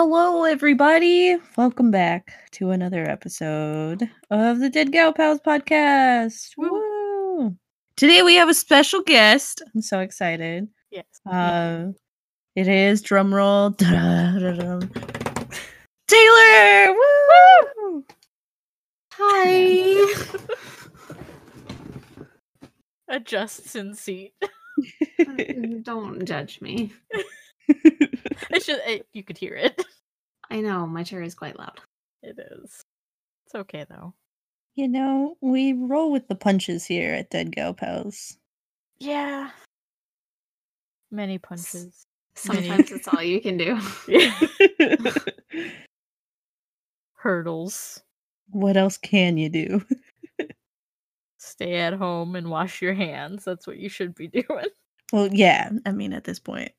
Hello, everybody. Welcome back to another episode of the Dead Gal Pals podcast. Woo! Today we have a special guest. I'm so excited. Yes. Uh, it is drum roll. da-da-da-dum. Taylor. Woo! Hi. Adjusts in seat. Don't judge me. It's just it, you could hear it. I know my chair is quite loud. It is. It's okay though. you know, we roll with the punches here at Dead Gal Pals. Yeah. Many punches. Sometimes it's all you can do. Hurdles. what else can you do? Stay at home and wash your hands. That's what you should be doing. Well, yeah. I mean, at this point,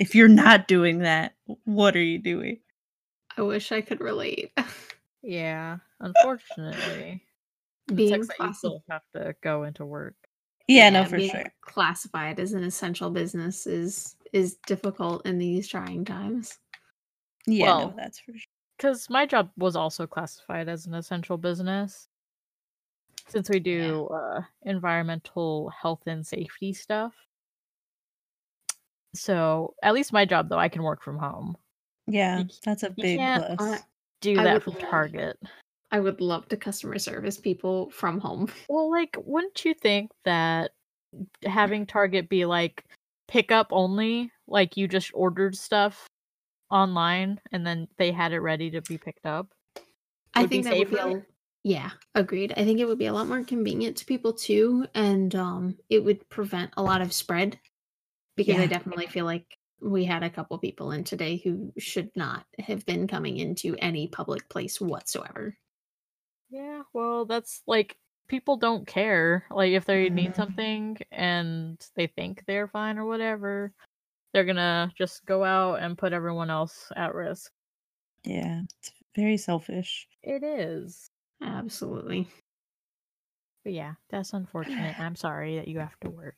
if you're not doing that, what are you doing? I wish I could relate. Yeah. Unfortunately. Being sucks that you still have to go into work. Yeah, no, for being sure. Classified as an essential business is is difficult in these trying times. Yeah, no, that's for sure. because my job was also classified as an essential business since we do uh, environmental health and safety stuff so at least my job though i can work from home Yeah, c- that's a you big can't, plus. uh, do I that would from love- target I would love to customer service people from home. well like wouldn't you think that having target be like pickup only like you just ordered stuff online and then they had it ready to be picked up I Would be think that would be a, yeah, agreed. I think it would be a lot more convenient to people too, and um, it would prevent a lot of spread because I definitely feel like we had a couple people in today who should not have been coming into any public place whatsoever. Yeah, well, that's like people don't care. Like if they need Mhm. something and they think they're fine or whatever, they're gonna just go out and put everyone else at risk. yeah, it's very selfish. It is. Absolutely. But yeah, that's unfortunate. I'm sorry that you have to work.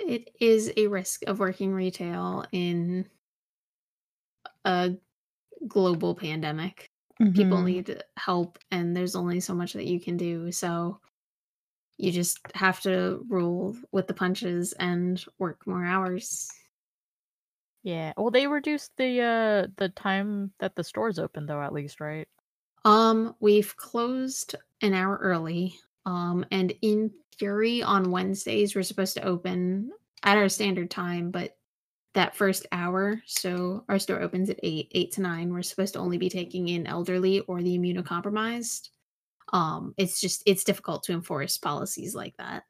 It is a risk of working retail in a global pandemic. People Mhm. need help, and there's only so much that you can do. So you just have to roll with the punches and work more hours. Yeah. Well, they reduced the uh the time that the stores open though at least, right? Um, we've closed an hour early. Um, and in theory, on Wednesdays, we're supposed to open at our standard time, but that first hour, so our store opens at eight, eight to nine, we're supposed to only be taking in elderly or the immunocompromised. Um, it's just it's difficult to enforce policies like that.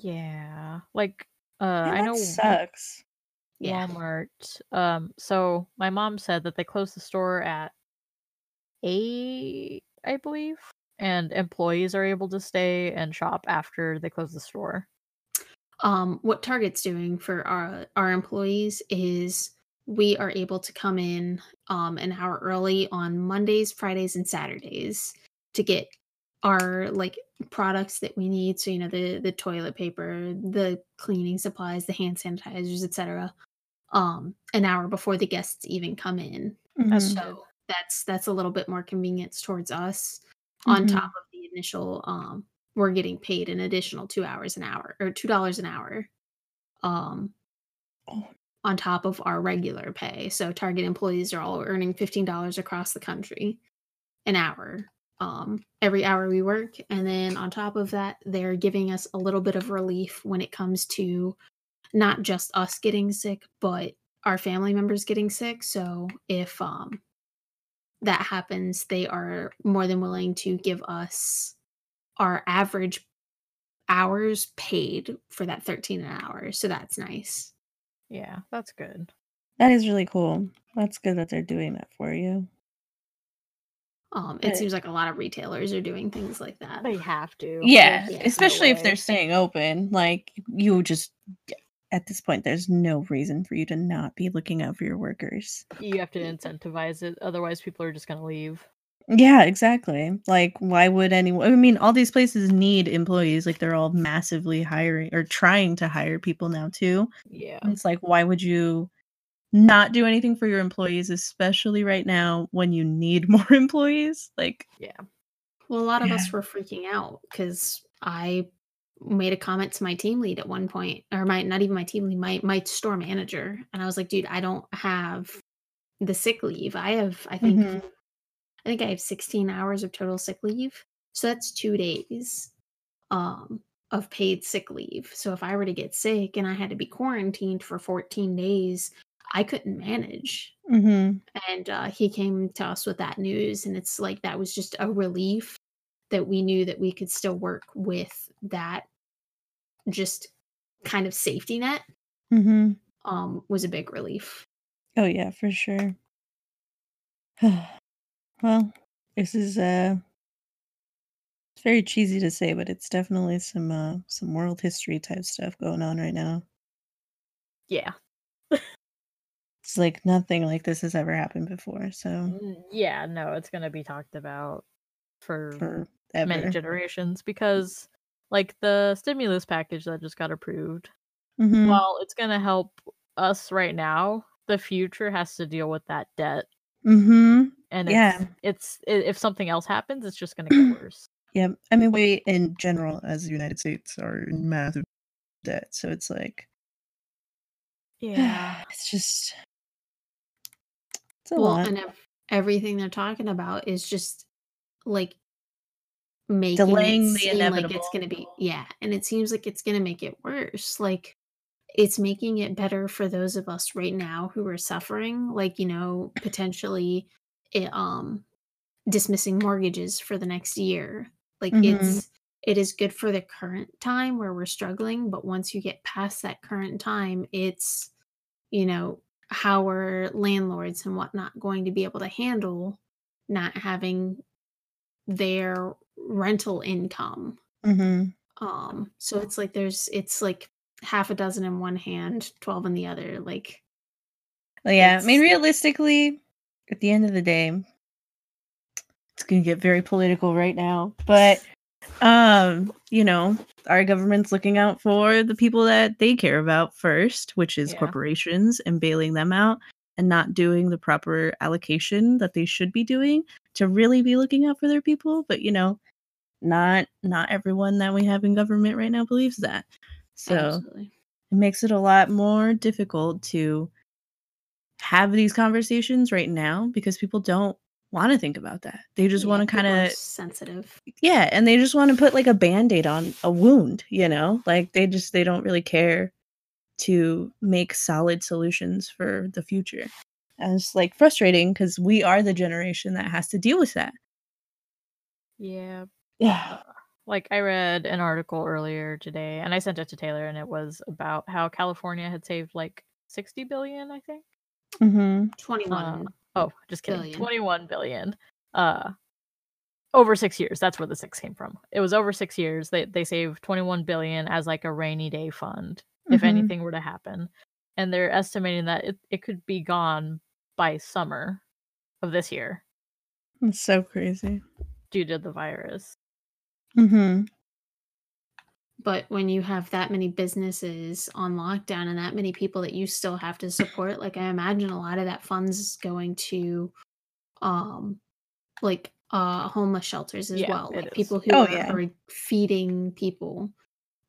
Yeah. Like uh Yeah, I know sucks. Yeah. Walmart. Um, so my mom said that they closed the store at eight, I believe, and employees are able to stay and shop after they close the store. um, what Target's doing for our our employees is we are able to come in um, an hour early on Mondays, Fridays, and Saturdays to get our like products that we need. So you know the the toilet paper, the cleaning supplies, the hand sanitizers, etc. Um, an hour before the guests even come in. Mhm. So that's that's a little bit more convenience towards us. On Mhm. top of the initial, um, we're getting paid an additional two hours an hour or two dollars an hour. Um, Oh. on top of our regular pay. So Target employees are all earning fifteen dollars across the country an hour. Um, every hour we work, and then on top of that, they're giving us a little bit of relief when it comes to not just us getting sick, but our family members getting sick. So if um that happens, they are more than willing to give us our average hours paid for that 13 an hour. So that's nice. Yeah, that's good. That is really cool. That's good that they're doing that for you. Um, it seems like a lot of retailers are doing things like that. They have to. Yeah, There's yeah, no especially if they're staying open. Like you just at this point, there's no reason for you to not be looking out for your workers. You have to incentivize it, otherwise people are just gonna leave. Yeah, exactly. Like, why would anyone? I mean, all these places need employees. Like, they're all massively hiring or trying to hire people now too. Yeah. It's like, why would you not do anything for your employees, especially right now when you need more employees. Like, Yeah. Well, a lot of Yeah. us were freaking out because I made a comment to my team lead at one point, or my not even my team lead, my my store manager, and I was like, "Dude, I don't have the sick leave. I have, I think, Mhm. I think I have 16 hours of total sick leave, so that's two days, um, of paid sick leave. So if I were to get sick and I had to be quarantined for 14 days, I couldn't manage." Mhm. and uh, he came to us with that news and it's like that was just a relief that we knew that we could still work with that just kind of safety net Mhm. um was a big relief Oh yeah, for sure. well, this is uh it's very cheesy to say, but it's definitely some uh some world history type stuff going on right now. Yeah. It's like nothing like this has ever happened before. So Yeah, no, it's gonna be talked about for, for many generations because like the stimulus package that just got approved, Mhm. while it's gonna help us right now, the future has to deal with that debt. Mhm. And Yeah. it's, it's if something else happens, it's just gonna get worse. Yeah. I mean, we in general as the United States are in massive debt, so it's like Yeah. it's just it's a well lot. and ev- everything they're talking about is just like making Delaying it the seem like inevitable. it's going to be yeah and it seems like it's going to make it worse like it's making it better for those of us right now who are suffering like you know potentially it, um dismissing mortgages for the next year like Mhm. it's it is good for the current time where we're struggling but once you get past that current time it's you know how are landlords and whatnot going to be able to handle not having their rental income Mhm. um so it's like there's it's like half a dozen in one hand 12 in the other like Well, yeah, I mean, realistically, at the end of the day, it's gonna get very political right now. But, um, you know, our government's looking out for the people that they care about first, which is Yeah. corporations, and bailing them out and not doing the proper allocation that they should be doing to really be looking out for their people. But you know, not not everyone that we have in government right now believes that. So absolutely it makes it a lot more difficult to have these conversations right now because people don't want to think about that. They just Yeah, want to kind of sensitive yeah, and they just want to put like a band-aid on a wound, you know? Like they just they don't really care to make solid solutions for the future. And it's like frustrating because we are the generation that has to deal with that. Yeah. Yeah. Like I read an article earlier today and I sent it to Taylor and it was about how California had saved like 60 billion, I think. Mm-hmm. 21 Oh, just kidding. Billion. 21 billion. Uh over 6 years. That's where the 6 came from. It was over 6 years. They they saved 21 billion as like a rainy day fund if Mhm. anything were to happen. And they're estimating that it, it could be gone by summer of this year It's so crazy. due to the virus. Mm-hmm. but when you have that many businesses on lockdown and that many people that you still have to support like i imagine a lot of that funds is going to um like uh homeless shelters as Yeah, well like is. people who Oh, are, yeah. are feeding people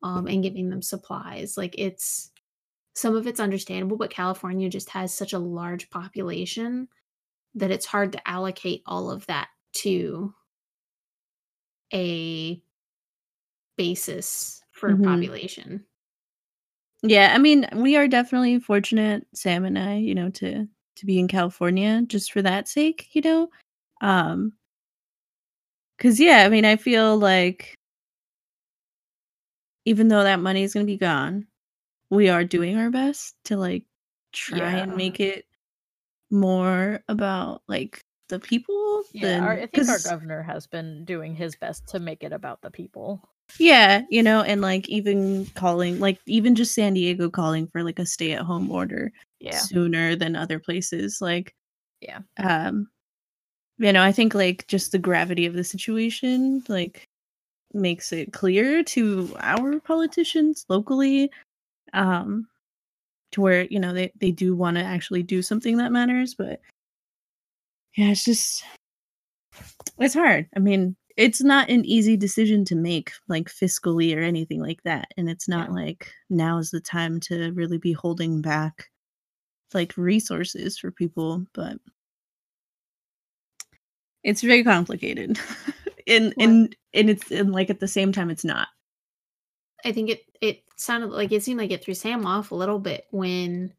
um and giving them supplies like it's some of it's understandable but california just has such a large population that it's hard to allocate all of that to a basis for Mhm. population. Yeah, I mean, we are definitely fortunate, Sam and I, you know, to to be in California just for that sake, you know. Um cuz yeah, I mean, I feel like even though that money is going to be gone, we are doing our best to like try and make it more about like the people Yeah, our, I think our governor has been doing his best to make it about the people. Yeah, you know, and like even calling like even just San Diego calling for like a stay at home order Yeah. sooner than other places like Yeah. um you know i think like just the gravity of the situation like makes it clear to our politicians locally um to where you know they they do want to actually do something that matters but yeah it's just it's hard i mean it's not an easy decision to make like fiscally or anything like that and it's not Yeah. like now is the time to really be holding back like resources for people but it's very complicated and and and it's and like at the same time it's not I think it it sounded like it seemed like it threw Sam off a little bit when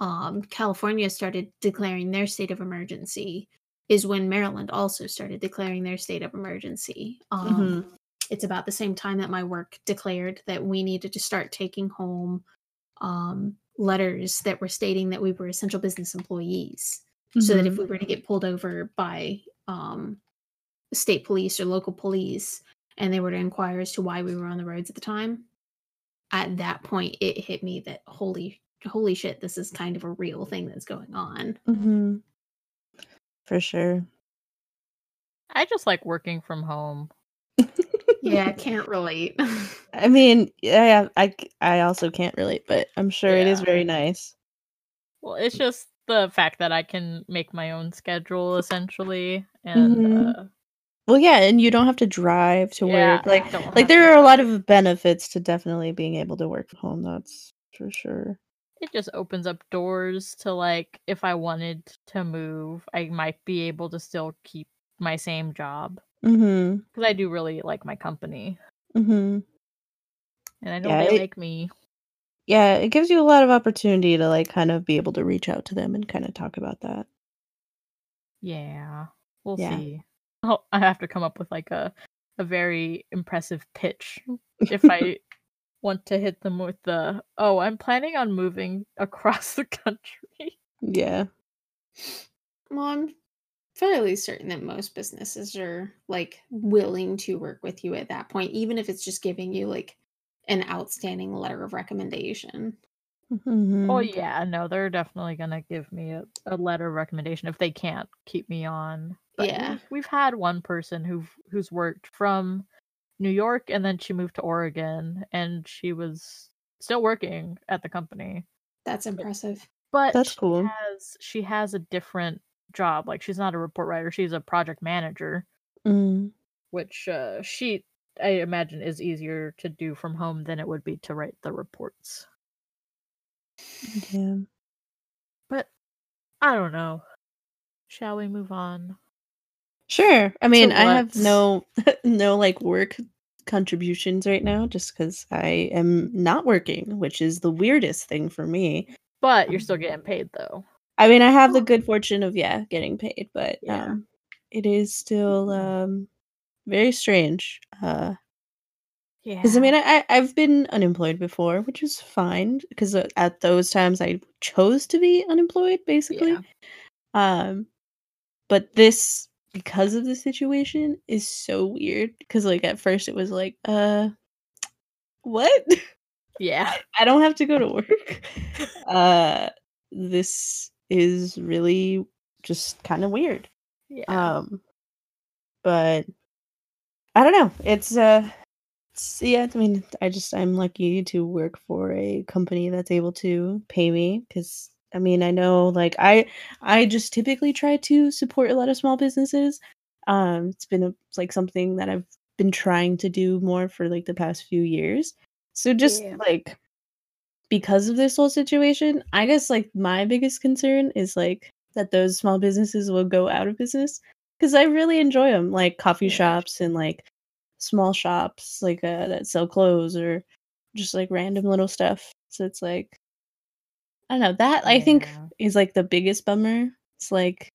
um California started declaring their state of emergency is when Maryland also started declaring their state of emergency. Um it's about the same time that my work declared that we needed to start taking home um letters that were stating that we were essential business employees so that if Mhm. we were to get pulled over by um, state police or local police and they were to inquire as to why we were on the roads at the time at that point it hit me that holy holy shit this is kind of a real thing that's going on Mhm. for sure I just like working from home. yeah i can't relate I mean, yeah, i also can't relate, but I'm sure it is very nice. Well, it's just the fact that I can make my own schedule essentially, and Mhm. uh, Well, yeah, and you don't have to drive to yeah, work. Like, don't like have there are a lot drive. of benefits to definitely being able to work from home. That's for sure. It just opens up doors to like if I wanted to move, I might be able to still keep my same job Mm-hmm. because I do really like my company, Mm-hmm. and I know Yeah, they it- like me. Yeah, it gives you a lot of opportunity to like kind of be able to reach out to them and kind of talk about that. Yeah, we'll Yeah. see. Oh, I have to come up with like a a very impressive pitch if I want to hit them with the oh, I'm planning on moving across the country. yeah. well i'm fairly certain that most businesses are like willing to work with you at that point even if it's just giving you like an outstanding letter of recommendation Mm-hmm. Oh yeah, no, they're definitely gonna give me a, a letter of recommendation if they can't keep me on. But Yeah. we've, we've had one person who who's worked from New York and then she moved to Oregon and she was still working at the company. that's impressive But That's she cool. has she has a different job. Like she's not a report writer, she's a project manager, Mm. which uh she I imagine is easier to do from home than it would be to write the reports. Yeah. But I don't know. Shall we move on? Sure. I mean, I have no no like work contributions right now just cuz I am not working, which is the weirdest thing for me. But you're still getting paid though. I mean, I have the good fortune of yeah, getting paid, but Yeah. um it is still um very strange. Uh Yeah. Because I mean, I, I've been unemployed before, which is fine. Because at those times I chose to be unemployed, basically. Yeah. Um, but this because of the situation is so weird. Because like at first it was like, uh, what? Yeah. I don't have to go to work. uh, this is really just kind of weird. Yeah. Um, but I don't know. It's uh, it's, yeah. I mean, I just I'm lucky to work for a company that's able to pay me because I mean I know like I I just typically try to support a lot of small businesses. Um, it's been a, like something that I've been trying to do more for like the past few years. So just Yeah. like because of this whole situation, I guess like my biggest concern is like that those small businesses will go out of business because I really enjoy them, like coffee Yeah. shops and like small shops like uh, that sell clothes or just like random little stuff. So it's like I don't know that I think is like the biggest bummer. It's like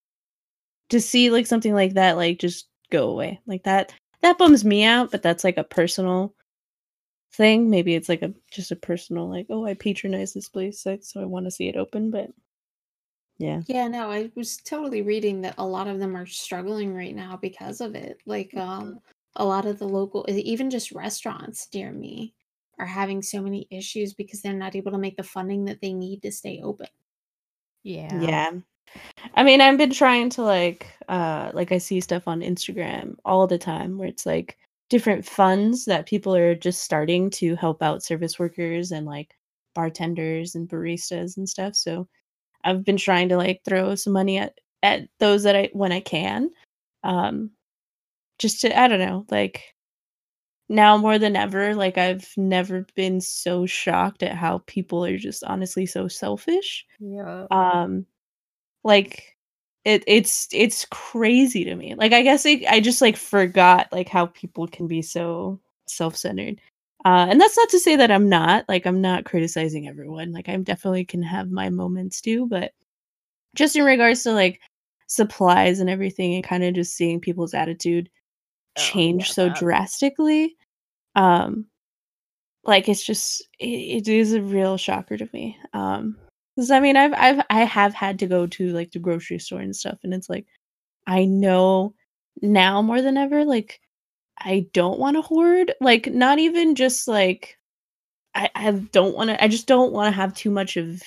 to see like something like that like just go away. Like that that bums me out but that's like a personal thing. Maybe it's like a just a personal like oh i patronize this place so i want to see it open but yeah. Yeah, no, I was totally reading that a lot of them are struggling right now because of it. Like, um, a lot of the local, even just restaurants near me, are having so many issues because they're not able to make the funding that they need to stay open. Yeah. yeah i mean i've been trying to like uh like i see stuff on instagram all the time where it's like different funds that people are just starting to help out service workers and like bartenders and baristas and stuff. So I've been trying to like throw some money at at those that I when I can. Um just to I don't know, like now more than ever, like I've never been so shocked at how people are just honestly so selfish. Yeah. Um like it it's it's crazy to me. Like I guess I, I just like forgot like how people can be so self-centered. Uh and that's not to say that I'm not. Like I'm not criticizing everyone. Like I definitely can have my moments too, but just in regards to like supplies and everything and kind of just seeing people's attitude Oh, change yeah, so that. drastically um like it's just it, it is a real shocker to me um because i mean i've i've i have had to go to like the grocery store and stuff and it's like i know now more than ever like i don't want to hoard like not even just like i i don't want to i just don't want to have too much of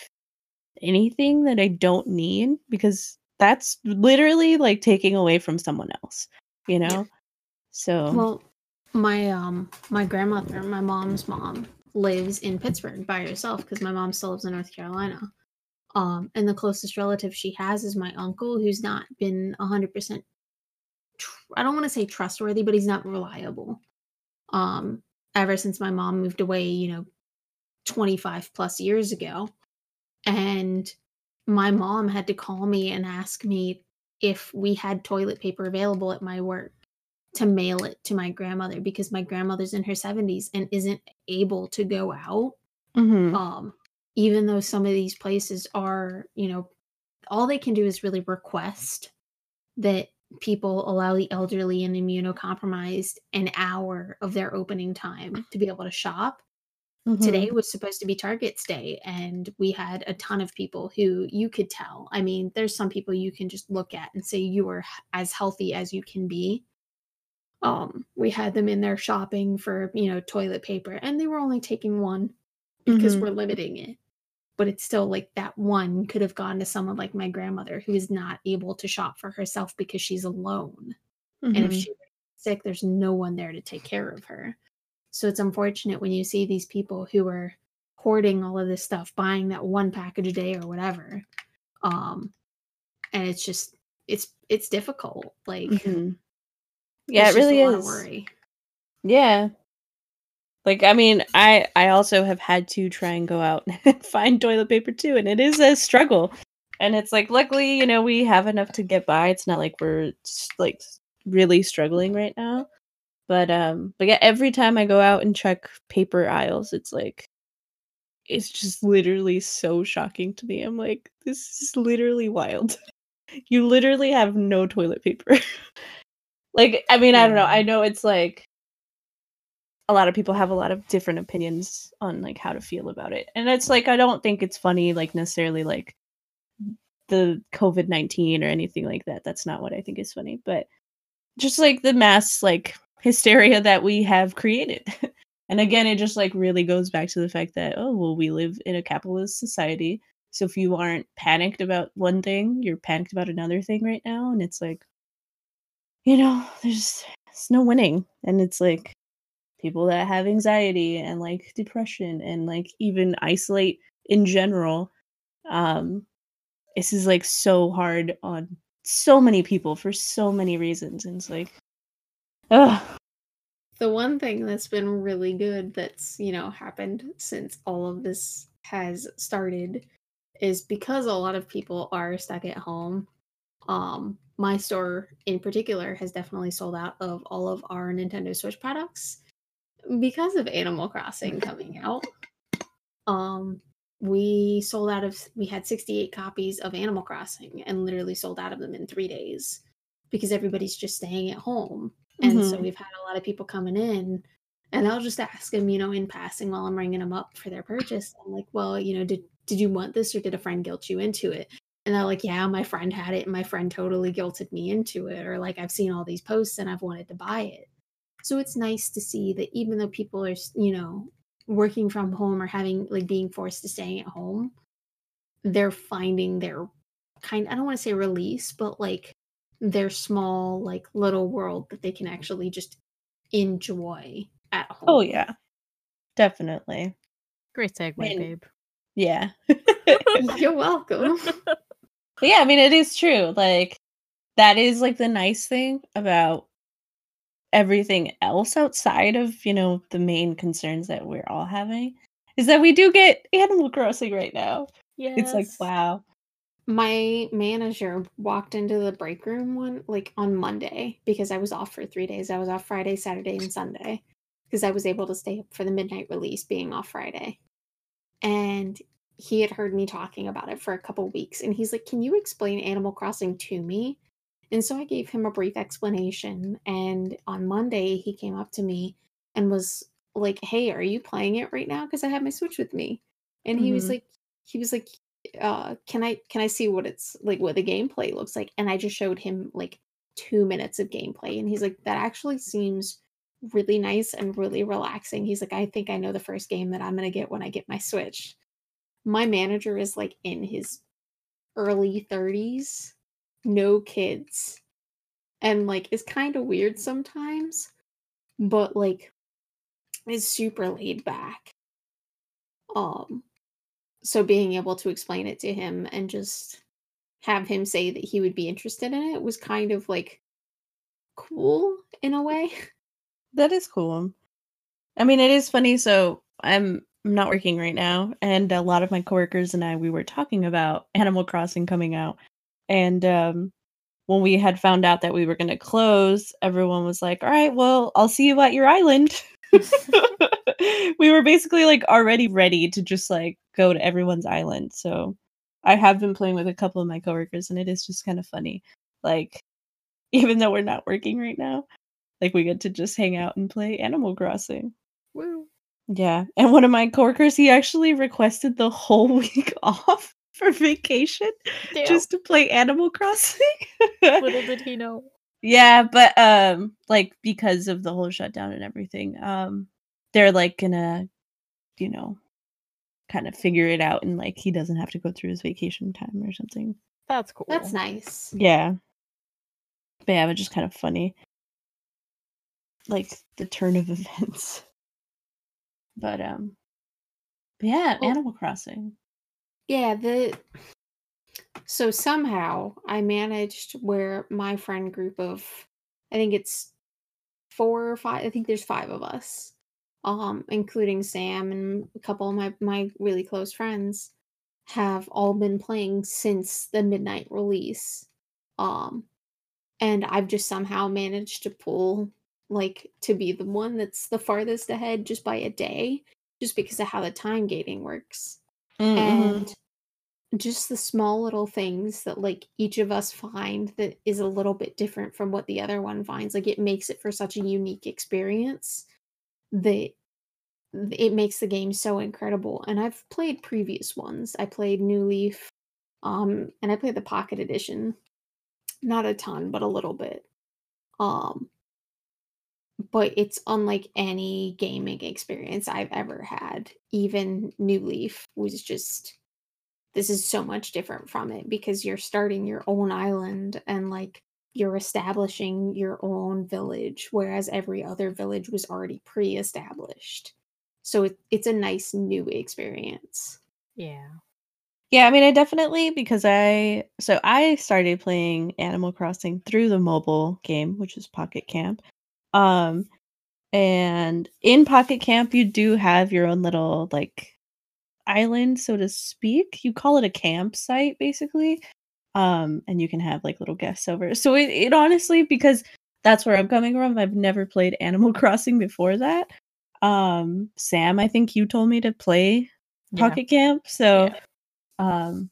anything that i don't need because that's literally like taking away from someone else you know? So Well, my um my grandmother, my mom's mom, lives in Pittsburgh by herself because my mom still lives in North Carolina. Um, and the closest relative she has is my uncle, who's not been hundred percent. I don't want to say trustworthy, but he's not reliable. Um, ever since my mom moved away, you know, twenty five plus years ago, and my mom had to call me and ask me if we had toilet paper available at my work to mail it to my grandmother because my grandmother's in her 70s and isn't able to go out mhm. um even though some of these places are you know all they can do is really request that people allow the elderly and immunocompromised an hour of their opening time to be able to shop today Mhm. was supposed to be target's day and we had a ton of people who you could tell i mean there's some people you can just look at and say you are as healthy as you can be um we had them in there shopping for you know toilet paper and they were only taking one because Mhm. we're limiting it but it's still like that one could have gone to someone like my grandmother who is not able to shop for herself because she's alone and if Mhm. she's sick there's no one there to take care of her so it's unfortunate when you see these people who are hoarding all of this stuff buying that one package a day or whatever um and it's just it's it's difficult like Mhm. Yeah, it really a lot of is. worry Yeah. Like I mean, I I also have had to try and go out and find toilet paper too, and it is a struggle. And it's like luckily, you know, we have enough to get by. It's not like we're like really struggling right now. But um but yeah, every time I go out and check paper aisles, it's like it's just literally so shocking to me. I'm like, this is literally wild. You literally have no toilet paper. like, I mean, I don't know. I know it's like a lot of people have a lot of different opinions on like how to feel about it. And it's like I don't think it's funny like necessarily like the COVID-19 or anything like that. That's not what I think is funny, but just like the mass like hysteria that we have created. and again, it just like really goes back to the fact that oh, well we live in a capitalist society. So if you aren't panicked about one thing, you're panicked about another thing right now and it's like you know, there's there's no winning. And it's like people that have anxiety and like depression and like even isolate in general um this is like so hard on so many people for so many reasons and it's like ugh. the one thing that's been really good that's you know happened since all of this has started is because a lot of people are stuck at home um my store in particular has definitely sold out of all of our nintendo switch products because of animal crossing coming out. Um we sold out of we had 68 copies of animal crossing and literally sold out of them in three days because everybody's just staying at home. And so Mhm. we've had a lot of people coming in and i'll just ask them you know in passing while i'm ringing them up for their purchase. I'm like well you know did did you want this or did a friend guilt you into it and they're like yeah my friend had it and my friend totally guilted me into it or like i've seen all these posts and i've wanted to buy it so it's nice to see that even though people are you know working from home or having like being forced to stay at home they're finding their kind i don't want to say release but like their small like little world that they can actually just enjoy at oh, home oh yeah definitely Great segue, And- babe. Yeah. You're welcome. But yeah, I mean, it is true. Like, that is like the nice thing about everything else outside of, you know, the main concerns that we're all having is that we do get Animal Crossing right now. Yeah. It's like, wow. My manager walked into the break room one like on Monday because I was off for three days. I was off Friday, Saturday, and Sunday because I was able to stay up for the midnight release being off Friday. And he had heard me talking about it for a couple weeks and he's like, Can you explain Animal Crossing to me? And so I gave him a brief explanation. And on Monday, he came up to me and was like, Hey, are you playing it right now? Because I have my Switch with me. And he was Mhm. like, he was like, uh, can I can I see what it's like what the gameplay looks like? And I just showed him like two minutes of gameplay. And he's like, that actually seems really nice and really relaxing. He's like, I think I know the first game that I'm gonna get when I get my Switch. My manager is like in his early 30s, no kids, and like is kind of weird sometimes, but like is super laid back. Um, so being able to explain it to him and just have him say that he would be interested in it was kind of like cool in a way. That is cool. I mean, it is funny. So I'm I'm not working right now, and a lot of my coworkers and I we were talking about Animal Crossing coming out, and um, when we had found out that we were going to close, everyone was like, "All right, well, I'll see you at your island." we were basically like already ready to just like go to everyone's island. So I have been playing with a couple of my coworkers, and it is just kind of funny. Like, even though we're not working right now, like we get to just hang out and play Animal Crossing. Woo. Yeah. And one of my coworkers, he actually requested the whole week off for vacation Damn. just to play Animal Crossing. Little did he know. yeah, but um like because of the whole shutdown and everything, um they're like gonna, you know, kind of figure it out and like he doesn't have to go through his vacation time or something. That's cool. That's nice. Yeah. But yeah, but just kind of funny. Like the turn of events. But um but yeah, Well- Animal Crossing. Yeah, the so somehow I managed where my friend group of I think it's four or five I think there's five of us. Um, including Sam and a couple of my, my really close friends have all been playing since the midnight release. Um and I've just somehow managed to pull like to be the one that's the farthest ahead just by a day, just because of how the time gating works. Mm, mhm. and just the small little things that like each of us find that is a little bit different from what the other one finds like it makes it for such a unique experience that it makes the game so incredible. And i've played previous ones. I played new leaf um and i played the pocket edition. Not a ton but a little bit. Um but it's unlike any gaming experience I've ever had. Even New Leaf was just this is so much different from it because you're starting your own island and like you're establishing your own village, whereas every other village was already pre-established. So it, it's a nice new experience. Yeah. Yeah, I mean I definitely because I so I started playing Animal Crossing through the mobile game, which is Pocket Camp. Um and in Pocket Camp you do have your own little like island, so to speak. You call it a campsite basically. Um and you can have like little guests over. So it, it honestly because that's where I'm coming from. I've never played Animal Crossing before that. Um Sam, I think you told me to play Yeah. Pocket Camp. So Yeah. um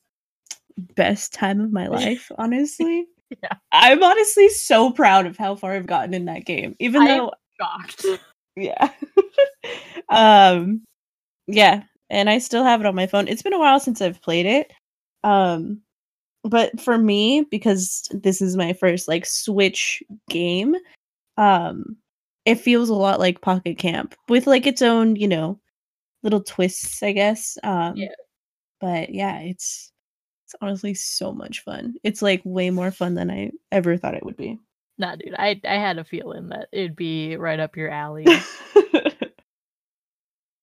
best time of my life, honestly. Yeah. I'm honestly so proud of how far I've gotten in that game. Even I- though Shocked. yeah. um yeah, and I still have it on my phone. It's been a while since I've played it. Um but for me because this is my first like Switch game, um it feels a lot like Pocket Camp with like its own, you know, little twists, I guess. Um Yeah. but yeah, it's it's honestly so much fun. It's like way more fun than I ever thought it would be. Nah, dude. I I had a feeling that it'd be right up your alley.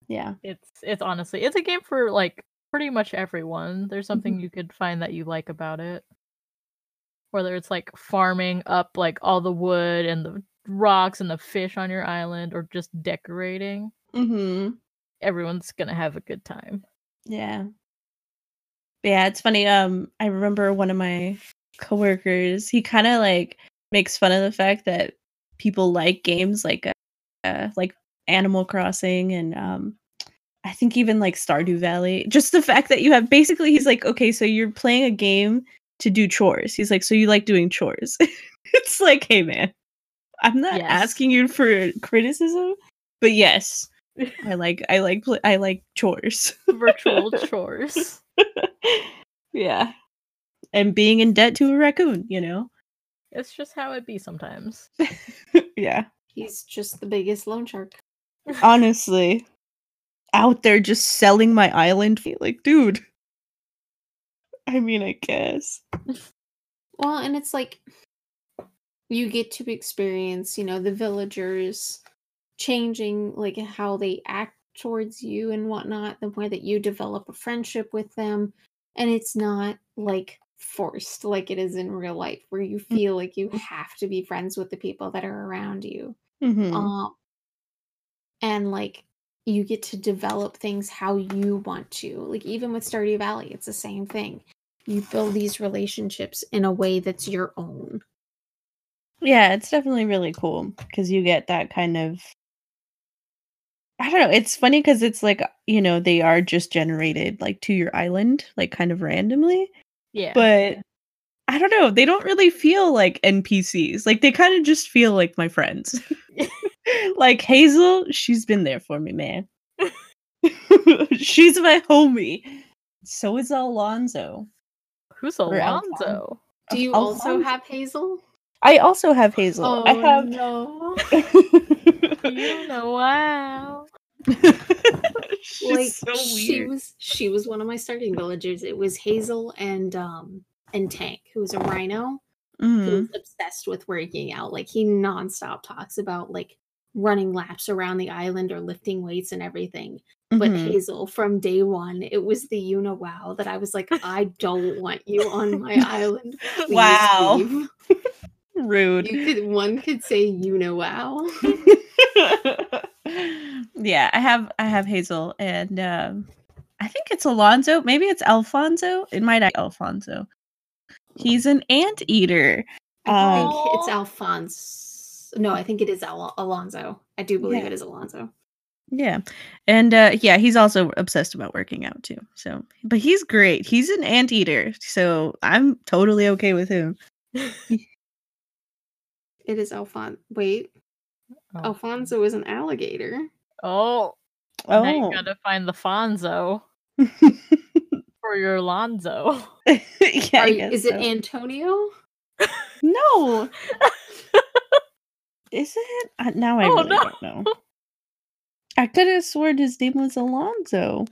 yeah. it's it's honestly it's a game for like pretty much everyone. There's something you could find that you like about it. Whether it's like farming up like all the wood and the rocks and the fish on your island or just decorating, Mm-hmm. everyone's gonna have a good time. Yeah. Yeah, it's funny. Um, I remember one of my coworkers, he kind of like makes fun of the fact that people like games like uh, uh like Animal Crossing and um I think even like Stardew Valley. Just the fact that you have basically he's like, okay, so you're playing a game to do chores. He's like, so you like doing chores. it's like, hey man, I'm not Yes. asking you for criticism, but yes, I like I like I like chores. Virtual chores. yeah. And being in debt to a raccoon, you know? It's just how it be sometimes. yeah. He's just the biggest loan shark. Honestly. Out there just selling my island. Like, dude. I mean, I guess. Well, and it's like you get to experience, you know, the villagers changing like how they act towards you and whatnot, the way that you develop a friendship with them. And it's not like forced like it is in real life, where you feel like you have to be friends with the people that are around you. Mhm. Um and like you get to develop things how you want to. Like even with Stardew Valley, it's the same thing. You build these relationships in a way that's your own. Yeah, it's definitely really cool because you get that kind of. I don't know. It's funny because it's like, you know, they are just generated like to your island, like kind of randomly. Yeah. But I don't know. They don't really feel like NPCs. Like they kind of just feel like my friends. like Hazel, she's been there for me, man. she's my homie. So is Alonzo. Who's Alonzo? Do you Al- also have Hazel? I also have Hazel. Oh, I have. no. You know, wow. like so she was she was one of my starting villagers. It was Hazel and um and Tank, who was a rhino who Mhm. was obsessed with working out. Like he nonstop talks about like running laps around the island or lifting weights and everything. But Mhm. Hazel, from day one, it was the you know wow that I was like, I don't want you on my island. Please Wow. leave." rude. You could one could say you know wow. yeah, I have I have Hazel and um I think it's Alonzo. Maybe it's Alfonso. It might be Alfonso. He's an anteater. I Um, think it's. Alphonse. No, I think it is Al- Alonzo. I do believe Yeah. it is Alonzo. Yeah. And uh yeah, he's also obsessed about working out too. So but he's great. He's an anteater. So I'm totally okay with him. It is Alphon. Wait, Oh. Alfonso is an alligator. Oh, now you Oh. gotta find the Fonzo for your Alonzo. yeah, Are I you- guess is it. Antonio? No. Is it? Uh, now I Oh, really no. don't know. I could have sworn his name was Alonzo.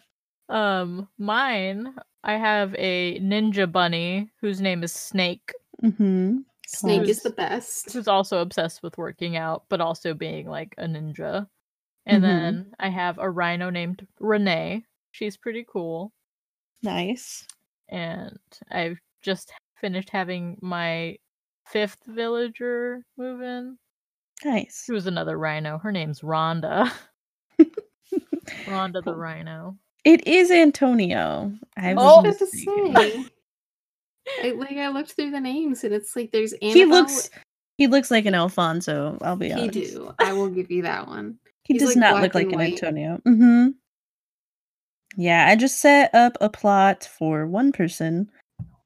Um, mine, I have a ninja bunny whose name is Snake, Mm-hmm. Snake is the best. who's also obsessed with working out, but also being like a ninja. And Mhm. then I have a rhino named Renee. She's pretty cool. Nice. And I've just finished having my fifth villager move in. Nice. Who's another rhino. Her name's Rhonda. Rhonda the rhino. It is Antonio. I was Oh. I was about to mistaken. say. I, like I looked through the names and it's like there's Annabelle. He looks he looks like an Alfonso, I'll be He honest. He do. I will give you that one. He He's, does like, not look like and an. Antonio. Mm-hmm. Yeah, I just set up a plot for one person,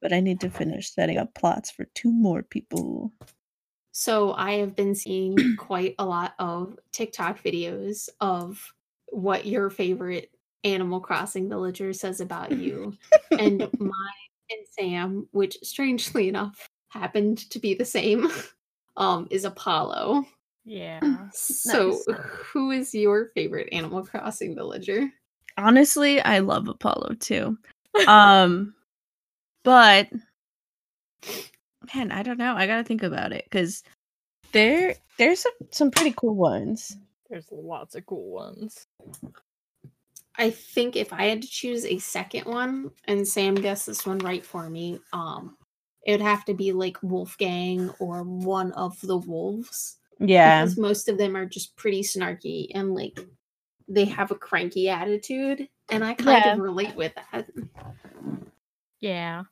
but I need to finish setting up plots for two more people. So I have been seeing quite a lot of TikTok videos of what your favorite Animal Crossing villager says about you. and mine and Sam, which strangely enough happened to be the same, um, is Apollo. Yeah. So Nice. who is your favorite Animal Crossing villager? Honestly, I love Apollo too. Um but man, I don't know. I got to think about it cuz there there's some, some pretty cool ones. There's lots of cool ones. I think if I had to choose a second one, and Sam guessed this one right for me, um, it would have to be like Wolfgang or one of the wolves. Yeah. Because most of them are just pretty snarky and like they have a cranky attitude. And I kind Yeah. of relate with that. Yeah.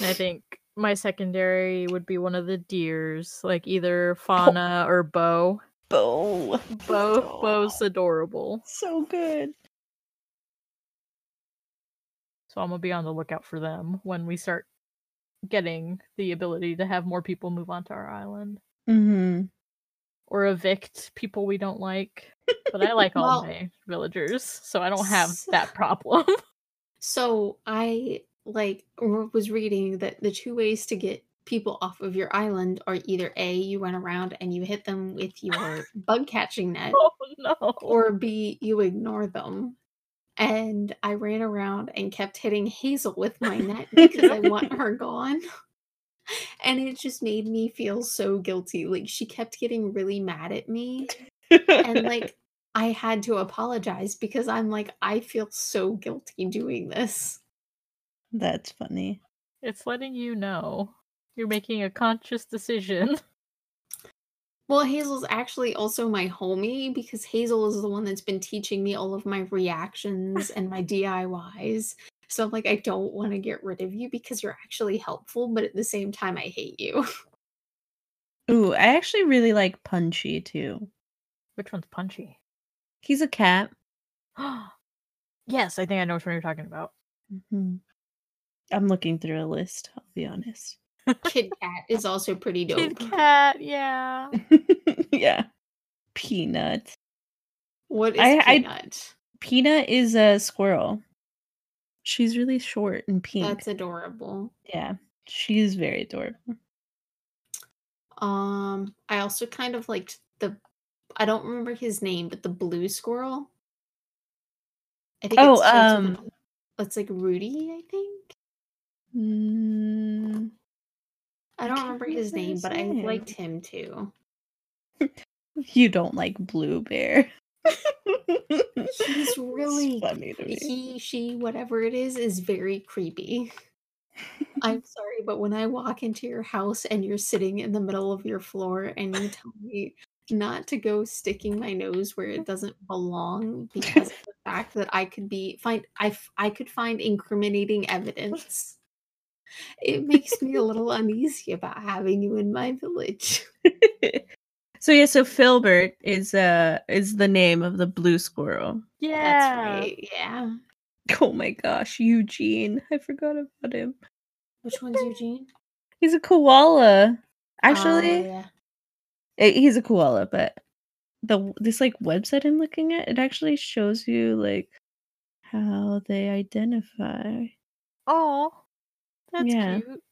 I think my secondary would be one of the deers, like either Fauna or Beau. Beau. Beau Beau's adorable. So good. So I'm gonna be on the lookout for them when we start getting the ability to have more people move onto our island. Mm-hmm. Or evict people we don't like. But I like all my villagers, so I don't have So- that problem. So I like was reading that the two ways to get people off of your island are either A, you run around and you hit them with your bug catching net, oh no. or B, you ignore them. And I ran around and kept hitting Hazel with my net because I want her gone. And it just made me feel so guilty. Like she kept getting really mad at me. And like I had to apologize because I'm like, I feel so guilty doing this. That's funny. It's letting you know you're making a conscious decision. Well, Hazel's actually also my homie because Hazel is the one that's been teaching me all of my reactions and my DIYs. So I'm like, I don't want to get rid of you because you're actually helpful, but at the same time, I hate you. Ooh, I actually really like Punchy too. Which one's punchy? He's a cat. yes, I think I know which one you're talking about. Mhm. I'm looking through a list, I'll be honest. Kid Cat is also pretty dope. Kid cat, yeah. yeah. Peanut. What is I- I- Peanut? Peanut is a squirrel. She's really short and pink. That's adorable. Yeah. She's very adorable. Um, I also kind of liked the I don't remember his name, but the blue squirrel. I think Oh, it with um, it's like Rudy, I think. Mm, I don't remember his name, but I liked him too. you don't like Blue Bear. He's really funny to me. he, she, whatever it is, is very creepy. I'm sorry, but when I walk into your house and you're sitting in the middle of your floor and you tell me not to go sticking my nose where it doesn't belong because of the fact that I could be find I I could find incriminating evidence. It makes me a little uneasy about having you in my village. so yeah, so Filbert is uh is the name of the blue squirrel. Yeah. That's right. Yeah. Oh my gosh, Eugene. I forgot about him. Which one's Eugene? He's a koala. Oh, Actually, yeah. eh, he's a koala, but the this like website I'm looking at, it actually shows you like how they identify. Oh, that's Yeah. cute.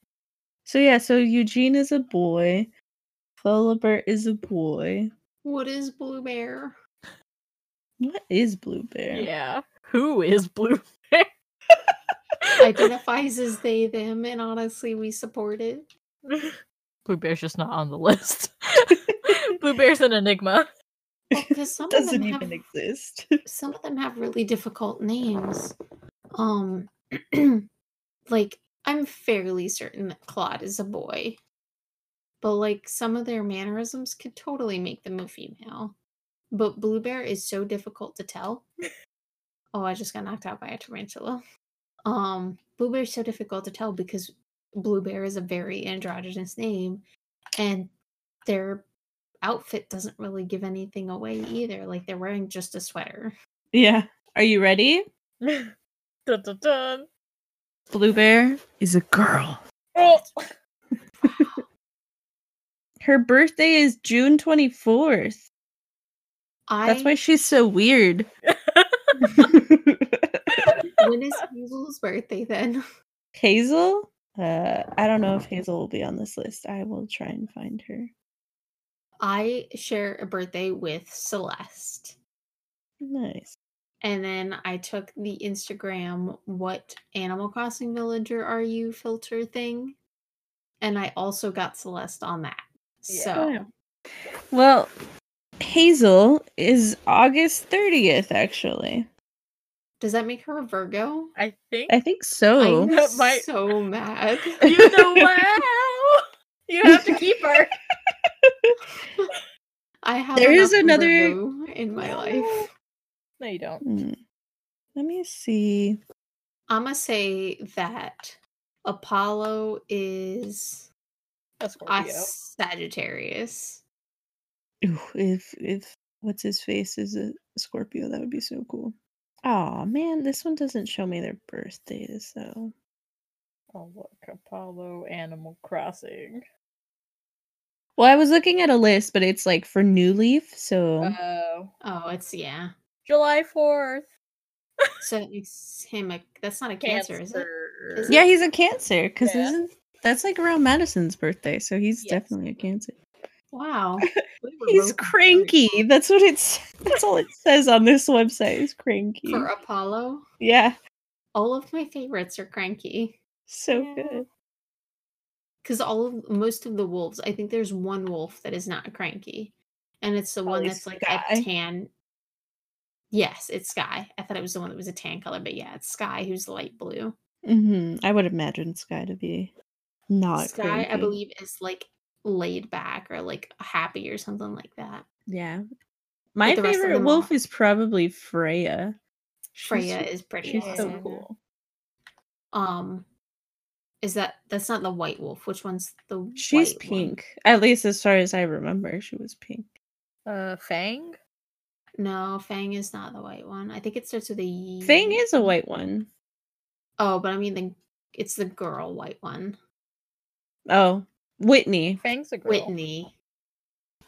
So yeah, so Eugene is a boy. Filbert is a boy. What is Blue Bear? What is Blue Bear? Yeah. Who is Blue? Bear? Identifies as they, them, and honestly, we support it. Blue Bear's just not on the list. Blue Bear's an enigma. Because some of them Doesn't have even exist. some of them have really difficult names. Um, like I'm fairly certain that Claude is a boy, but like some of their mannerisms could totally make them a female. But Blue Bear is so difficult to tell. Oh, I just got knocked out by a tarantula. Um, Blue Bear is so difficult to tell because Blue Bear is a very androgynous name, and their outfit doesn't really give anything away either. Like they're wearing just a sweater. yeah. Are you ready? dun, dun, dun. Blue Bear is a girl. Oh. Her birthday is June 24th. I That's why she's so weird. when is Hazel's birthday then? Hazel? Uh, I don't know if Hazel will be on this list. I will try and find her. I share a birthday with Celeste. Nice. And then I took the Instagram what Animal Crossing villager are you filter thing. And I also got Celeste on that. Yeah. So Well, Hazel is August 30th, actually. Does that make her a Virgo? I think I think so. I'm That might- so mad. you know wow. You have to keep her. I have There is another- Virgo in my life. No, you don't. Hmm. Let me see. I'm gonna say that Apollo is A a Scorpio. Sagittarius. Ooh, if if what's his face is a Scorpio, that would be so cool. Oh man, this one doesn't show me their birthdays though. Oh look, Apollo Animal Crossing. Well, I was looking at a list, but it's like for New Leaf, so Oh. Oh, it's yeah. July fourth. So it makes him a. That's not a cancer, is it? Is yeah, he's a Cancer because Yeah. isn't that's like around Madison's birthday, so he's Yes. definitely a Cancer. Wow. He's cranky. That's what it's. That's all it says on this website. Is cranky. For Apollo, Yeah, all of my favorites are cranky. so Yeah. good. Because all of most of the wolves, I think there's one wolf that is not cranky, and it's the one that's like Skye. a tan. Yes, it's Skye. I thought it was the one that was a tan color, but yeah, it's Skye who's light blue. hmm I would imagine Skye to be not Skye, I believe, is like laid back or like happy or something like that. Yeah. My the rest of favorite wolf are- is probably Freya. Freya so- is pretty She's so cool. Um, is that that's not the white wolf? Which one's the? She's white one? pink. At least as far as I remember, she was pink. Uh Fang? No, Fang is not the white one. I think it starts with a. Fang is a white one. Oh, but I mean the it's the girl white one. Oh, Whitney. Fang's a girl. Whitney.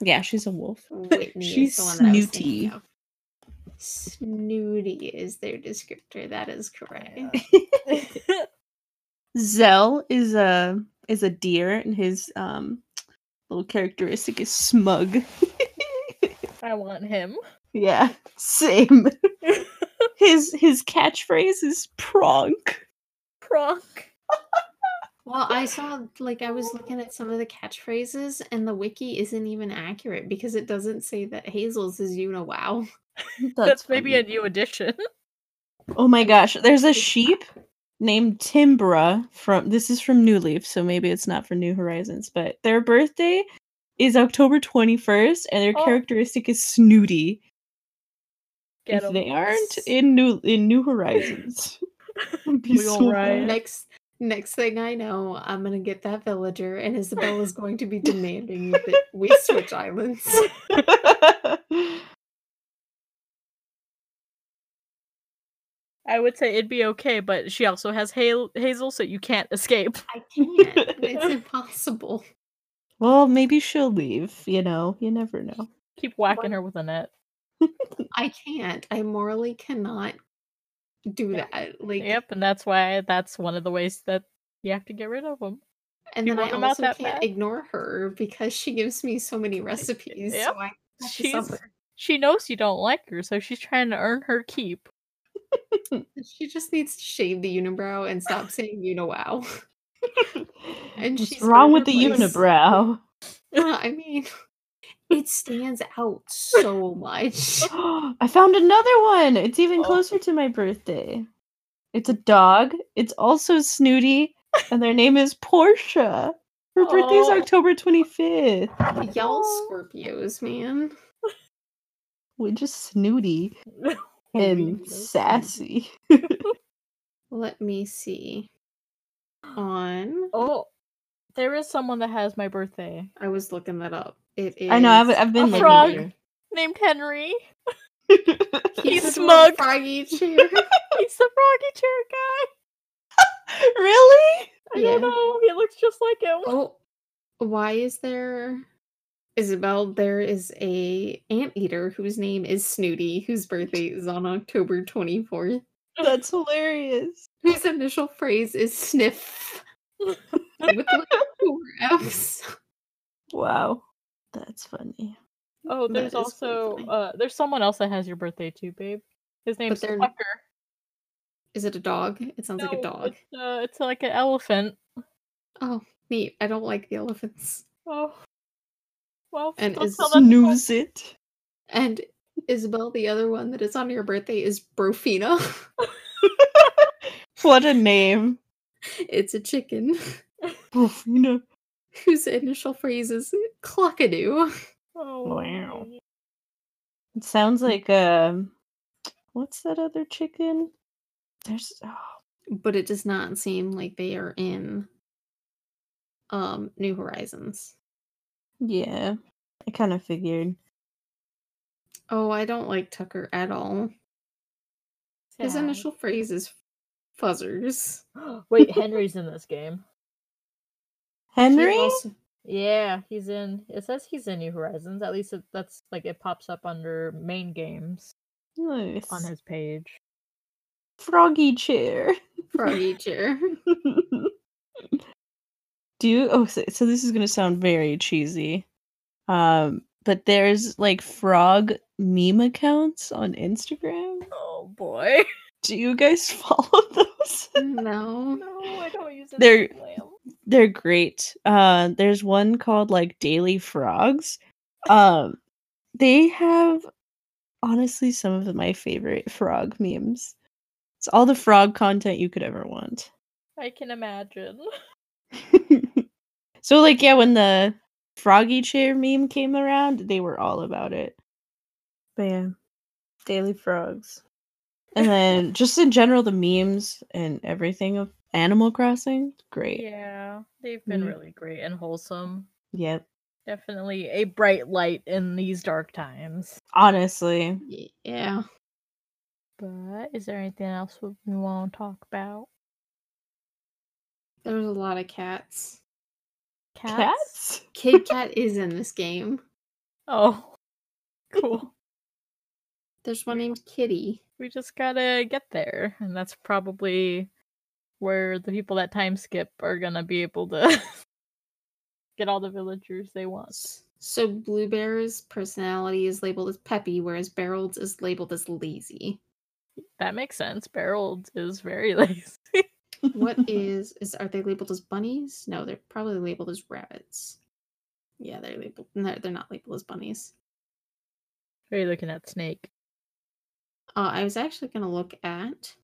Yeah, she's a wolf. Whitney She's is the one that I was snooty. Snooty is their descriptor. That is correct. Zell is a is a deer, and his um little characteristic is smug. I want him. Yeah, same. his his catchphrase is pronk. Pronk. Well, I saw like I was looking at some of the catchphrases, and the wiki isn't even accurate because it doesn't say that Hazel's is you know wow. That's, maybe a new addition. Oh my gosh, there's a sheep named Timbra from this is from New Leaf, so maybe it's not for New Horizons, but their birthday is October 21st and their Oh. characteristic is snooty. Get if 'em. they aren't in New in New Horizons. Be so all right. mad. Next next thing I know, I'm gonna get that villager, and Isabel is going to be demanding that we switch islands. I would say it'd be okay, but she also has Hazel, Hazel so you can't escape. I can't. It's impossible. well, maybe she'll leave, you know. You never know. Keep whacking her with a net. I can't. I morally cannot do Yeah. that. Like, Yep, and that's why that's one of the ways that you have to get rid of them. and you then I want 'em out also can't bad? ignore her because she gives me so many recipes. Yep. So I have to She's she knows you don't like her, so she's trying to earn her keep. She just needs to shave the unibrow and stop saying you know wow. And What's she's wrong with her the place. unibrow? I mean, it stands out so much. I found another one. It's even Oh. closer to my birthday. It's a dog. It's also snooty, and their name is Portia. Her birthday's Oh. October 25th. Y'all. Scorpios, man. We're just snooty and sassy. Let me see. On, Oh, there is someone that has my birthday I was looking that up. It is. I know. I've, I've been A frog. here. named Henry. He's He's the smug. Froggy chair. He's the froggy chair guy. really? I Yeah. don't know. He looks just like him. Oh, why is there Isabel? There is a anteater whose name is Snooty, whose birthday is on October twenty fourth. That's hilarious. Whose initial phrase is sniff with like four F's. Wow. That's funny. Oh, there's is also uh there's someone else that has your birthday too, babe. His name's they're- Tucker. Is it a dog? It sounds like a dog. It's, uh, it's like an elephant. Oh, neat. I don't like the elephants. Oh. Well, And don't is tell that to Tucker. Snooze it. And Isabel, the other one that is on your birthday is Broffina. what a name. it's a chicken Broffina. whose initial phrase is cluckadoo. Oh Wow. It sounds like um what's that other chicken? There's oh, But it does not seem like they are in um New Horizons. yeah. I kind of figured. Oh, I don't like Tucker at all. His initial phrase is fuzzers. Wait, Henry's in this game. He Henry? also- Yeah, he's in. It says he's in New Horizons. At least it, that's like it pops up under main games Nice. on his page. Froggy chair. Froggy chair. Do you oh so, so this is gonna sound very cheesy. Um but there's like frog meme accounts on Instagram. Oh boy. Do you guys follow those? No. No, I don't use it. They're- They're great. Uh there's one called like Daily Frogs. Um they have honestly some of my favorite frog memes. It's all the frog content you could ever want. I can imagine. so like yeah, when the froggy chair meme came around, they were all about it. But yeah, daily frogs. And then just in general, the memes and everything of Animal Crossing, great. Yeah, they've been Mhm. really great and wholesome. Yep. Definitely a bright light in these dark times. Honestly, Yeah. But is there anything else we we want to talk about? There's a lot of cats. Cats? cats. Kid Cat is in this game. Oh, cool. There's one named Kitty. we just gotta get there, and that's probably where the people that time skip are gonna be able to get all the villagers they want. So Blue Bear's personality is labeled as peppy, whereas Barrel's is labeled as lazy. That makes sense. Beryl is very lazy. What is is are they labeled as bunnies? No, they're probably labeled as rabbits. Yeah, they're labeled. No, they're not labeled as bunnies. Are you looking at Snake? Uh, I was actually gonna look at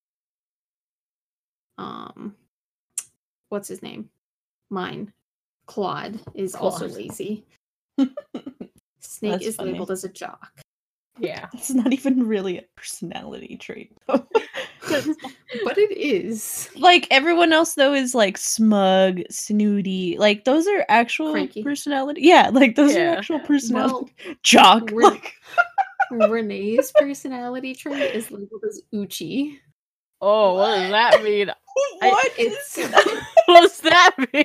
um what's his name? Mine. Claude is also lazy. Snake That's is funny. labeled as a jock. Yeah. It's not even really a personality trait. though. but it is. like everyone else though is like smug, snooty. Like those are actual Cranky. personality. Yeah, like those Yeah. are actual personality. Well, Jock. we're- Like, Renee's personality trait is labeled as Uchi. Oh, what does that mean? What it's- is What does that mean?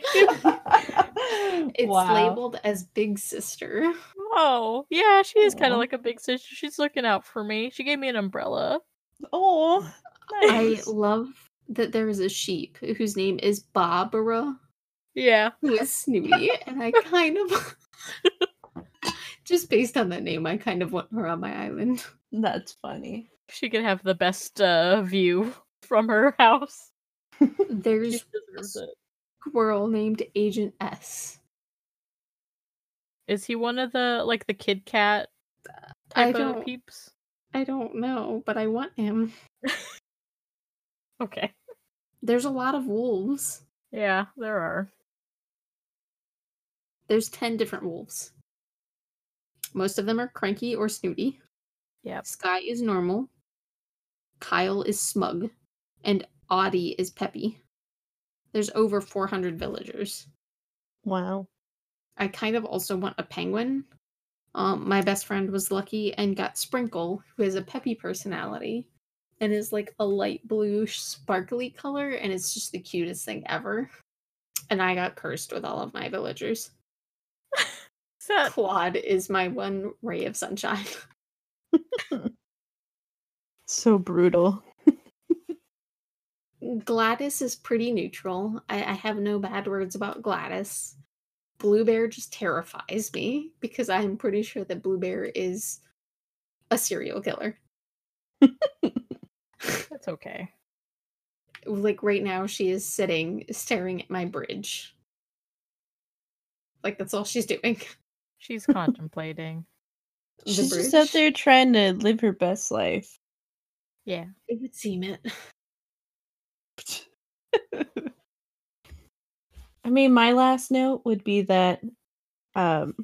It's Wow. labeled as Big Sister. Oh, yeah, she is kind of like a big sister. She's looking out for me. She gave me an umbrella. Oh, I love that there is a sheep whose name is Barbara, Yeah. who is snooty, and I kind of just based on that name, I kind of want her on my island. That's funny. She can have the best uh, view from her house. There's a squirrel named Agent S. Is he one of the like the Kid Cat type of peeps? I don't know, but I want him. Okay. There's a lot of wolves. Yeah, there are. There's 10 different wolves. Most of them are cranky or snooty. Yeah. Skye is normal. Kyle is smug. And Audie is peppy. There's over 400 villagers. Wow. I kind of also want a penguin. Um, my best friend was lucky and got Sprinkle, who has a peppy personality and is like a light blue sparkly color, and it's just the cutest thing ever. And I got cursed with all of my villagers. That Claude is my one ray of sunshine. So brutal. Gladys is pretty neutral. I, I have no bad words about Gladys. Blue Bear just terrifies me because I'm pretty sure that Blue Bear is a serial killer. that's okay. like right now she is sitting staring at my bridge like that's all she's doing She's contemplating. the She's just out there trying to live her best life. Yeah. It would seem it. I mean, my last note would be that um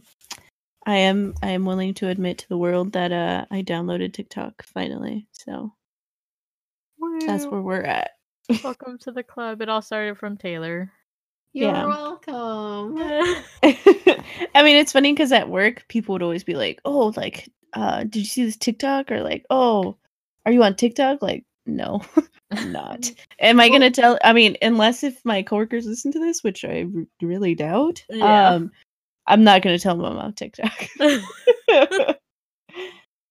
I am I am willing to admit to the world that uh I downloaded TikTok finally. So that's where we're at. Welcome to the club. It all started from Taylor. You're Yeah. welcome. I mean, it's funny because at work, people would always be like, "Oh, like, uh, did you see this TikTok?" Or like, "Oh, are you on TikTok?" Like, no, not. Am I gonna tell? I mean, unless if my coworkers listen to this, which I r- really doubt. Yeah. Um, I'm not gonna tell them on TikTok.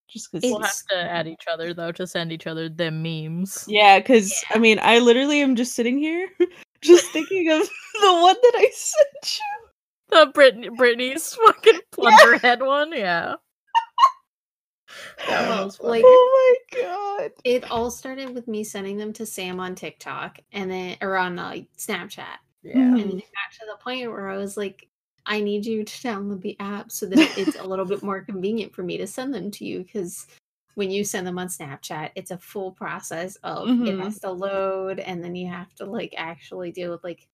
Just because. we'll have to add each other though to send each other the memes. Yeah, because I mean, I literally am just sitting here, just thinking of the one that I sent you. The Britney Britney's fucking plunderhead one, yeah. One was funny. Like- oh my god. It all started with me sending them to Sam on TikTok and then or on uh, Snapchat. yeah. And it got to the point where I was like, I need you to download the app so that it's a little bit more convenient for me to send them to you because when you send them on Snapchat, it's a full process of it Mhm. has to load and then you have to like actually deal with like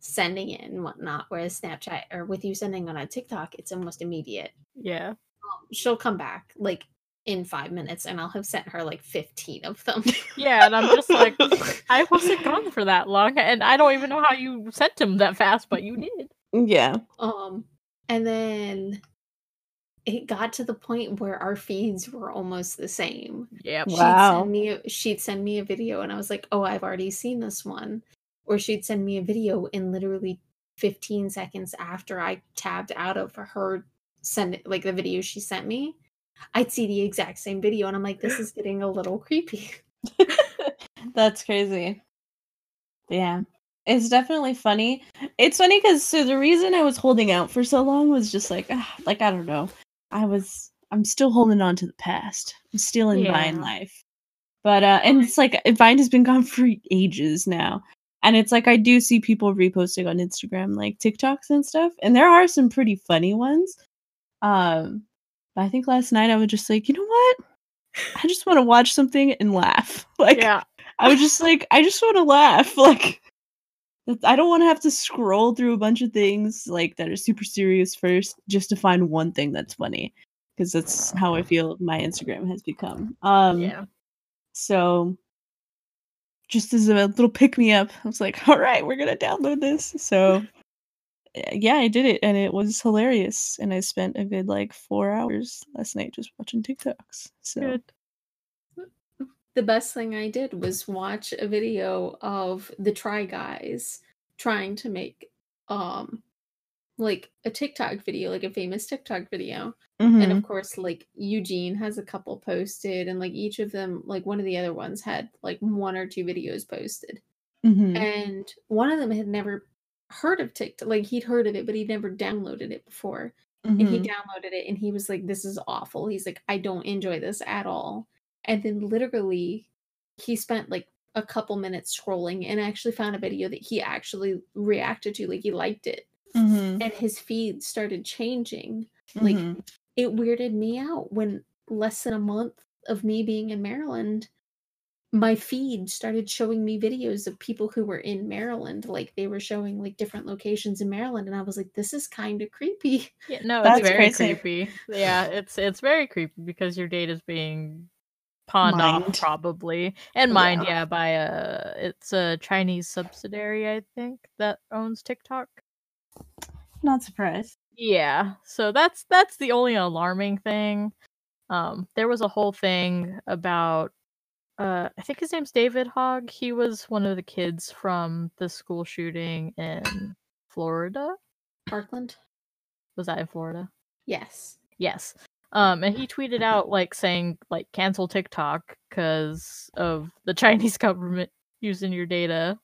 sending it and whatnot. Whereas Snapchat or with you sending on a TikTok, it's almost immediate. Yeah. Um, she'll come back like in five minutes and I'll have sent her like 15 of them. Yeah, and I'm just like, I wasn't gone for that long, and I don't even know how you sent him that fast, but you did. Yeah. Um, and then it got to the point where our feeds were almost the same. Yeah. Wow. She'd send me a, she'd send me a video and I was like, "Oh, I've already seen this one." Or she'd send me a video and literally 15 seconds after I tabbed out of her send it like the video she sent me, I'd see the exact same video and I'm like, "This is getting a little creepy." That's crazy. Yeah. It's definitely funny. It's funny because so the reason I was holding out for so long was just like, ah, like I don't know. I was, I'm still holding on to the past. I'm still in Vine Yeah. life, but uh, and it's like Vine has been gone for ages now, and it's like I do see people reposting on Instagram like TikToks and stuff, and there are some pretty funny ones. Um, but I think last night I was just like, you know what? I just want to watch something and laugh. Like, Yeah. I was just like, I just want to laugh. Like, I don't want to have to scroll through a bunch of things like that are super serious first just to find one thing that's funny. Because that's how I feel my Instagram has become. Um, Yeah. So, just as a little pick me up, I was like, all right, we're gonna download this. So, yeah, I did it, and it was hilarious. And I spent a good like four hours last night just watching TikToks. So, Good. the best thing I did was watch a video of the Try Guys trying to make um like a TikTok video, like a famous TikTok video. And mhm. of course, like Eugene has a couple posted, and like each of them, like one of the other ones had like one or two videos posted. Mhm. And one of them had never heard of TikTok. Like he'd heard of it, but he'd never downloaded it before. And he Mhm. downloaded it and he was like, This is awful. He's like, I don't enjoy this at all. And then literally he spent like a couple minutes scrolling and actually found a video that he actually reacted to. Like he liked it. Mhm. And his feed started changing. Like Mhm. it weirded me out when less than a month of me being in Maryland, my feed started showing me videos of people who were in Maryland. Like they were showing like different locations in Maryland. And I was like, this is kind of creepy. Yeah, no, That's it's very crazy. creepy. Yeah, it's it's very creepy because your data is being pawned off probably and mined, Yeah. yeah, by a it's a Chinese subsidiary, I think, that owns TikTok. Not surprised. Yeah, so that's that's the only alarming thing. Um, there was a whole thing about uh, I think his name's David Hogg. He was one of the kids from the school shooting in Florida. Parkland? Was that in Florida? Yes. Yes. Um, and he tweeted out like saying like cancel TikTok because of the Chinese government using your data.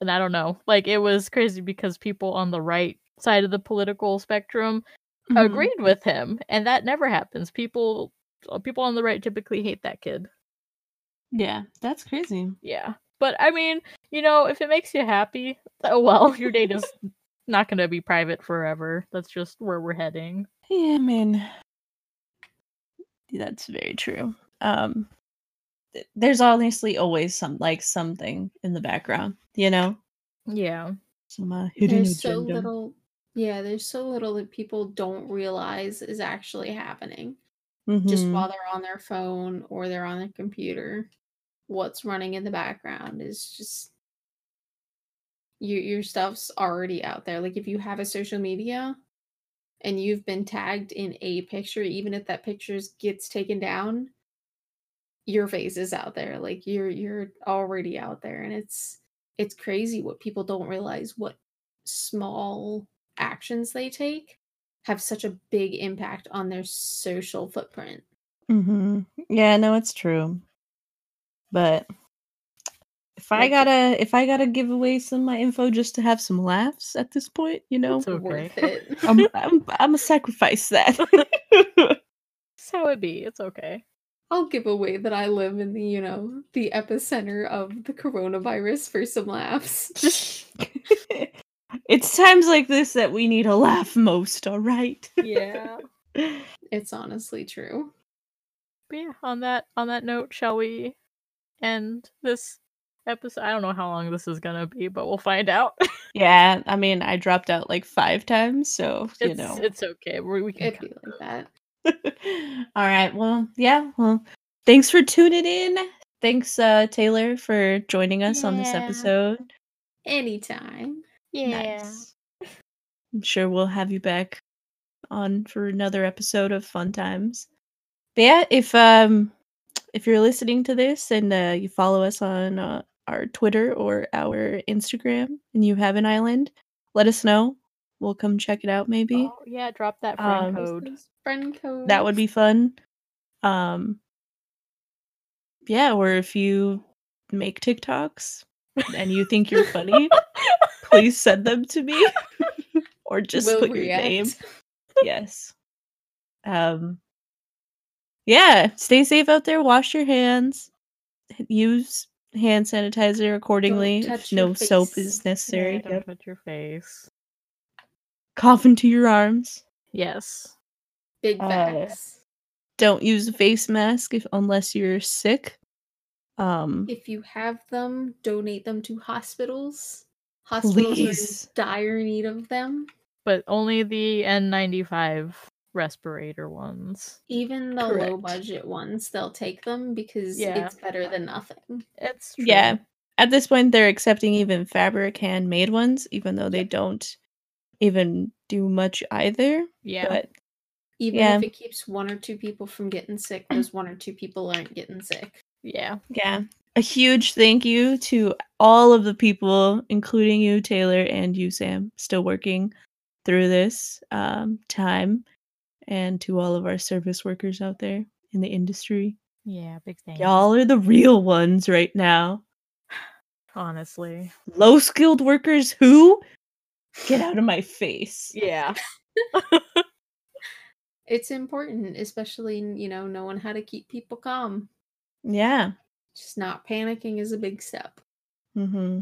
And I don't know, like it was crazy because people on the right side of the political spectrum Mhm. agreed with him, and that never happens. People, people on the right typically hate that kid. Yeah, that's crazy. Yeah, but I mean, you know, if it makes you happy, oh well, your data's not going to be private forever. That's just where we're heading. Yeah, I mean, That's very true. Um, th- there's honestly always some like something in the background, you know, Yeah. some uh, hidden There's so agenda. little yeah, there's so little that people don't realize is actually happening. Just Mhm. while they're on their phone or they're on their computer. What's running in the background is just your your stuff's already out there. Like if you have a social media and you've been tagged in a picture, even if that picture gets taken down, your face is out there. Like you're you're already out there, and it's it's crazy what people don't realize what small actions they take have such a big impact on their social footprint. Mm-hmm. Yeah, no, it's true. But if I gotta if I gotta give away some of my info just to have some laughs at this point, you know, It's okay. Worth it. I'm I'm I'm a sacrifice that. That's how it be. It's okay. I'll give away that I live in the, you know, the epicenter of the coronavirus for some laughs. it's times like this that we need a laugh most, all right? Yeah. it's honestly true. But yeah, on that on that note, shall we end this episode? I don't know how long this is gonna be, but we'll find out. yeah, I mean, I dropped out like five times, so you it's, know. it's okay. We, we can be like that. All right. Well, yeah. Well, thanks for tuning in. Thanks, uh, Taylor, for joining us on this episode. Anytime. Yeah. Nice. I'm sure we'll have you back on for another episode of Fun Times. But yeah, if um if you're listening to this and uh, you follow us on uh, our Twitter or our Instagram and you have an island, let us know. We'll come check it out maybe. Oh, yeah, drop that friend Um, code. Friend code. that would be fun um yeah or if you make tiktoks and you think you're funny please send them to me or just Will put your name. Yes. Um yeah stay safe out there. Wash your hands. Use hand sanitizer accordingly if no your soap is necessary. Yeah, don't Yep. touch your face. cough into your arms. Yes. Big Uh, don't use a face mask if unless you're sick. Um if you have them, donate them to hospitals. Hospitals Please. are in dire need of them. But only the N95 respirator ones. Even the low budget ones, they'll take them because Yeah. it's better than nothing. It's true. Yeah. At this point, they're accepting even fabric handmade ones, even though they don't even do much either. Yeah. But Even Yeah. if it keeps one or two people from getting sick, those one or two people aren't getting sick. yeah. yeah, a huge thank you to all of the people, including you, Taylor, and you, Sam, still working through this um, time, and to all of our service workers out there in the industry. Yeah, big thing. Y'all are the real ones right now. Honestly. Low skilled workers who? Get out of my face. Yeah. It's important, especially, you know, knowing how to keep people calm. Yeah. Just not panicking is a big step. Mm-hmm.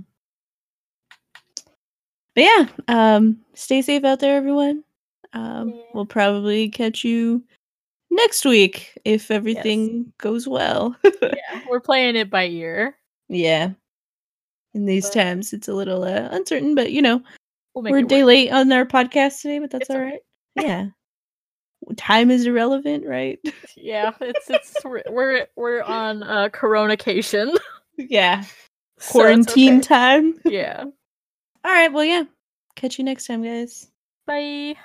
But yeah, um, stay safe out there, everyone. Um, Yeah. We'll probably catch you next week if everything goes well. yeah. We're playing it by ear. yeah. In these But- times, it's a little uh, uncertain, but you know, we'll we're a day work. late on our podcast today, but that's It's all okay. right. Yeah. Time is irrelevant, right? Yeah, it's it's we're we're, on uh coronation. yeah. so Quarantine okay. time. Yeah. All right. Well, yeah. Catch you next time, guys. Bye.